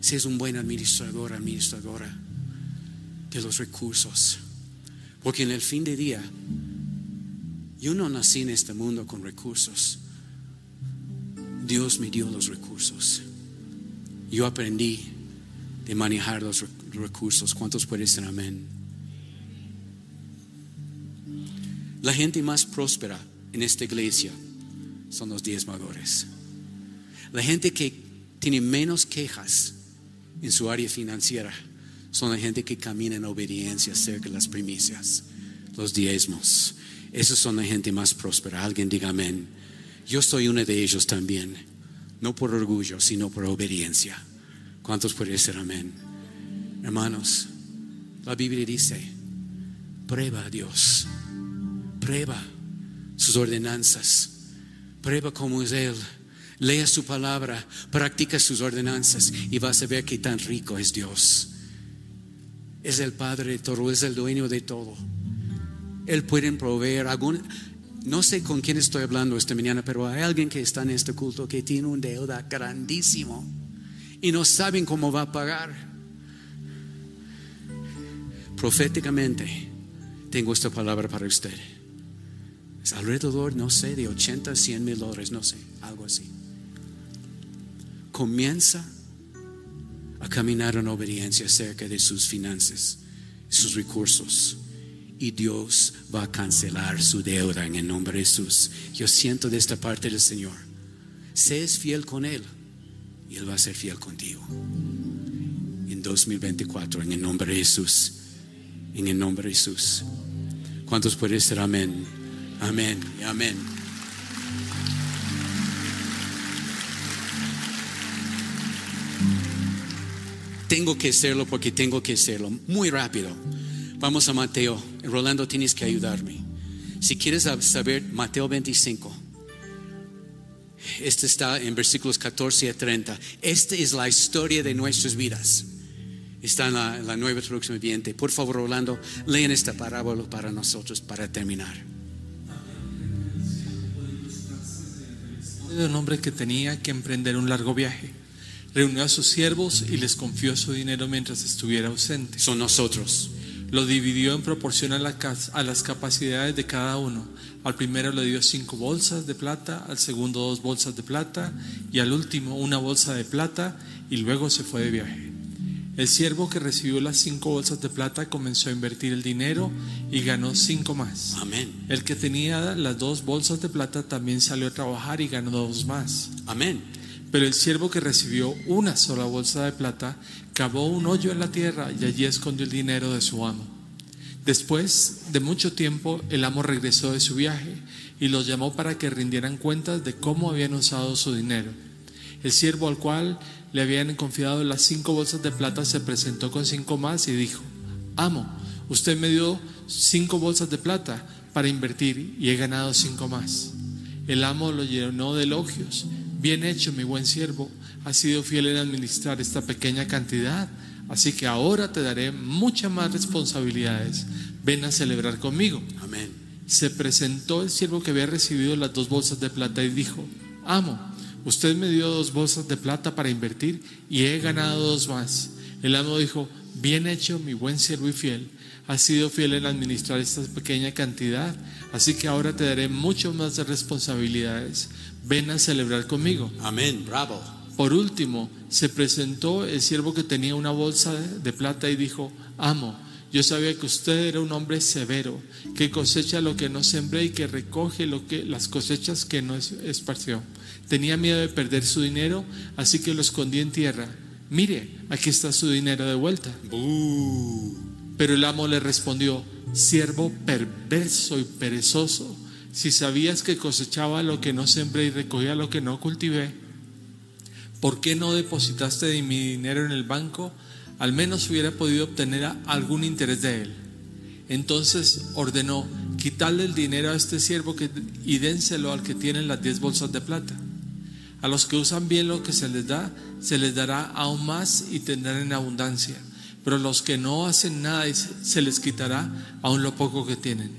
Speaker 3: Seas un buen administrador, administradora de los recursos. Porque en el fin de día, yo no nací en este mundo con recursos. Dios me dio los recursos. Yo aprendí de manejar los recursos. ¿Cuántos pueden decir amén? La gente más próspera en esta iglesia son los diezmadores. La gente que tiene menos quejas en su área financiera son la gente que camina en obediencia acerca de las primicias, los diezmos. Esos son la gente más próspera. Alguien diga amén. Yo soy uno de ellos también. No por orgullo, sino por obediencia. ¿Cuántos pueden decir amén? Hermanos, la Biblia dice, prueba a Dios, prueba sus ordenanzas, prueba cómo es Él. Lea su palabra, practica sus ordenanzas y vas a ver qué tan rico es Dios. Es el Padre de todo, es el dueño de todo. Él puede proveer algún, no sé con quién estoy hablando esta mañana, pero hay alguien que está en este culto que tiene un deuda grandísimo y no saben cómo va a pagar. Proféticamente, tengo esta palabra para usted. Alrededor, no sé, de 80, 100 mil dólares, no sé, algo así. Comienza a caminar en obediencia acerca de sus finanzas, sus recursos. Y Dios va a cancelar su deuda en el nombre de Jesús. Yo siento de esta parte del Señor. Seas fiel con Él y Él va a ser fiel contigo. En 2024, en el nombre de Jesús. En el nombre de Jesús. ¿Cuántos pueden ser amén? Amén y amén. Tengo que hacerlo porque tengo que hacerlo. Muy rápido. Vamos a Mateo. Rolando, tienes que ayudarme. Si quieres saber Mateo 25. Este está en versículos 14 a 30. Esta es la historia de nuestras vidas. Está en la, la nueva traducción viviente. Por favor, Rolando, lean esta parábola para nosotros para terminar.
Speaker 4: De un hombre que tenía que emprender un largo viaje. Reunió a sus siervos y les confió su dinero mientras estuviera ausente.
Speaker 3: Son nosotros.
Speaker 4: Lo dividió en proporción a, la, a, las capacidades de cada uno. Al primero le dio cinco bolsas de plata, al segundo dos bolsas de plata y al último una bolsa de plata y luego se fue de viaje. El siervo que recibió las cinco bolsas de plata comenzó a invertir el dinero y ganó cinco más.
Speaker 3: Amén.
Speaker 4: El que tenía las dos bolsas de plata también salió a trabajar y ganó dos más.
Speaker 3: Amén.
Speaker 4: Pero el siervo que recibió una sola bolsa de plata cavó un hoyo en la tierra y allí escondió el dinero de su amo. Después de mucho tiempo, el amo regresó de su viaje y los llamó para que rindieran cuentas de cómo habían usado su dinero. El siervo al cual le habían confiado las cinco bolsas de plata se presentó con cinco más y dijo, Amo, usted me dio cinco bolsas de plata para invertir y he ganado cinco más. El amo lo llenó de elogios bien hecho mi buen siervo, has sido fiel en administrar esta pequeña cantidad, así que ahora te daré muchas más responsabilidades. Ven a celebrar conmigo.
Speaker 3: Amén.
Speaker 4: Se presentó el siervo que había recibido las dos bolsas de plata y dijo, amo, usted me dio dos bolsas de plata para invertir y he ganado dos más. El amo dijo, bien hecho mi buen siervo y fiel, has sido fiel en administrar esta pequeña cantidad, así que ahora te daré mucho más de responsabilidades. Ven a celebrar conmigo.
Speaker 3: Amén. Bravo.
Speaker 4: Por último, se presentó el siervo que tenía una bolsa de plata y dijo, amo, yo sabía que usted era un hombre severo, que cosecha lo que no sembré y que recoge lo que, las cosechas que no es- esparció. Tenía miedo de perder su dinero, así que lo escondí en tierra. Mire, aquí está su dinero de vuelta.
Speaker 3: Uh.
Speaker 4: Pero el amo le respondió, siervo perverso y perezoso, si sabías que cosechaba lo que no sembré y recogía lo que no cultivé, ¿por qué no depositaste de mi dinero en el banco? Al menos hubiera podido obtener algún interés de él. Entonces ordenó, quitarle el dinero a este siervo que, y dénselo al que tiene las diez bolsas de plata. A los que usan bien lo que se les da, se les dará aún más y tendrán en abundancia. Pero los que no hacen nada, se les quitará aún lo poco que tienen.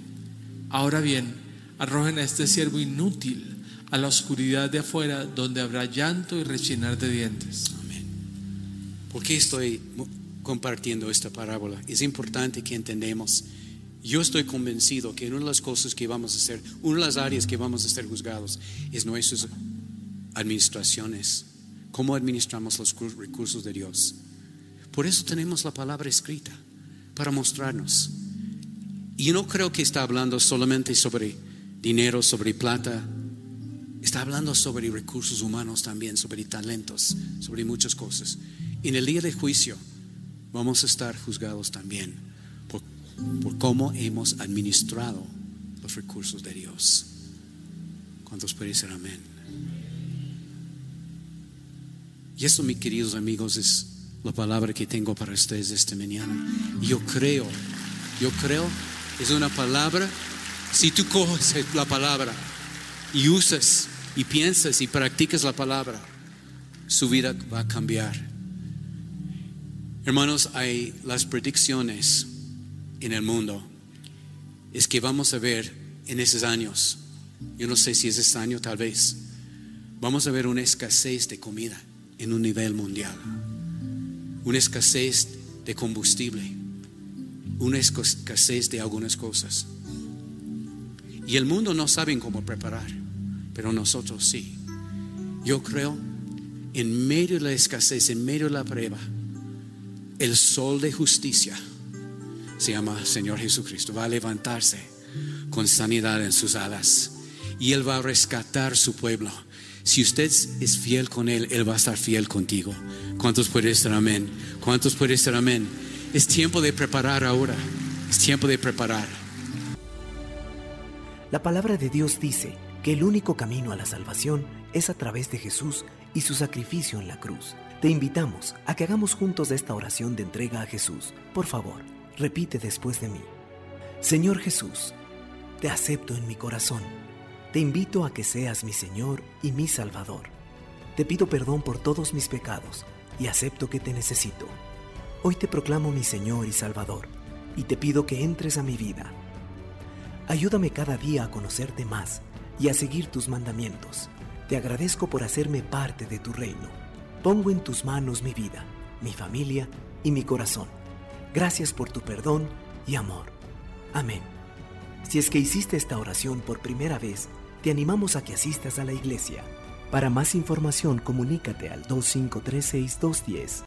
Speaker 4: Ahora bien, arrojen a este siervo inútil a la oscuridad de afuera, donde habrá llanto y rechinar de dientes.
Speaker 3: Amén. ¿Por qué estoy compartiendo esta parábola? Es importante que entendamos. Yo estoy convencido que una de las cosas que vamos a hacer, una de las áreas que vamos a ser juzgados es nuestras administraciones. ¿Cómo administramos los cur- recursos de Dios? Por eso tenemos la palabra escrita, para mostrarnos. Y no creo que está hablando solamente sobre dinero, sobre plata, Está hablando sobre recursos humanos también, sobre talentos, sobre muchas cosas. En el día de juicio vamos a estar juzgados también por, por cómo hemos administrado los recursos de Dios. ¿Cuántos pueden decir amén? Y eso, mis queridos amigos, es la palabra que tengo para ustedes esta mañana. Y yo creo, yo creo, es una palabra, si tú coges la palabra y usas y piensas y practicas la palabra, su vida va a cambiar. Hermanos, hay las predicciones en el mundo. Es que vamos a ver en esos años, yo no sé si es este año tal vez, vamos a ver una escasez de comida en un nivel mundial, una escasez de combustible, una escasez de algunas cosas. Y el mundo no sabe cómo preparar, pero nosotros sí. Yo creo, en medio de la escasez, en medio de la prueba, el sol de justicia se llama Señor Jesucristo, va a levantarse con sanidad en sus alas y Él va a rescatar su pueblo. Si usted es fiel con Él, Él va a estar fiel contigo. ¿Cuántos pueden decir amén? ¿Cuántos pueden decir amén? Es tiempo de preparar ahora. Es tiempo de preparar.
Speaker 1: La palabra de Dios dice que el único camino a la salvación es a través de Jesús y su sacrificio en la cruz. Te invitamos a que hagamos juntos esta oración de entrega a Jesús. Por favor, repite después de mí. Señor Jesús, te acepto en mi corazón. Te invito a que seas mi Señor y mi Salvador. Te pido perdón por todos mis pecados y acepto que te necesito. Hoy te proclamo mi Señor y Salvador y te pido que entres a mi vida. Ayúdame cada día a conocerte más y a seguir tus mandamientos. Te agradezco por hacerme parte de tu reino. Pongo en tus manos mi vida, mi familia y mi corazón. Gracias por tu perdón y amor. Amén. Si es que hiciste esta oración por primera vez, te animamos a que asistas a la iglesia. Para más información, comunícate al 2536210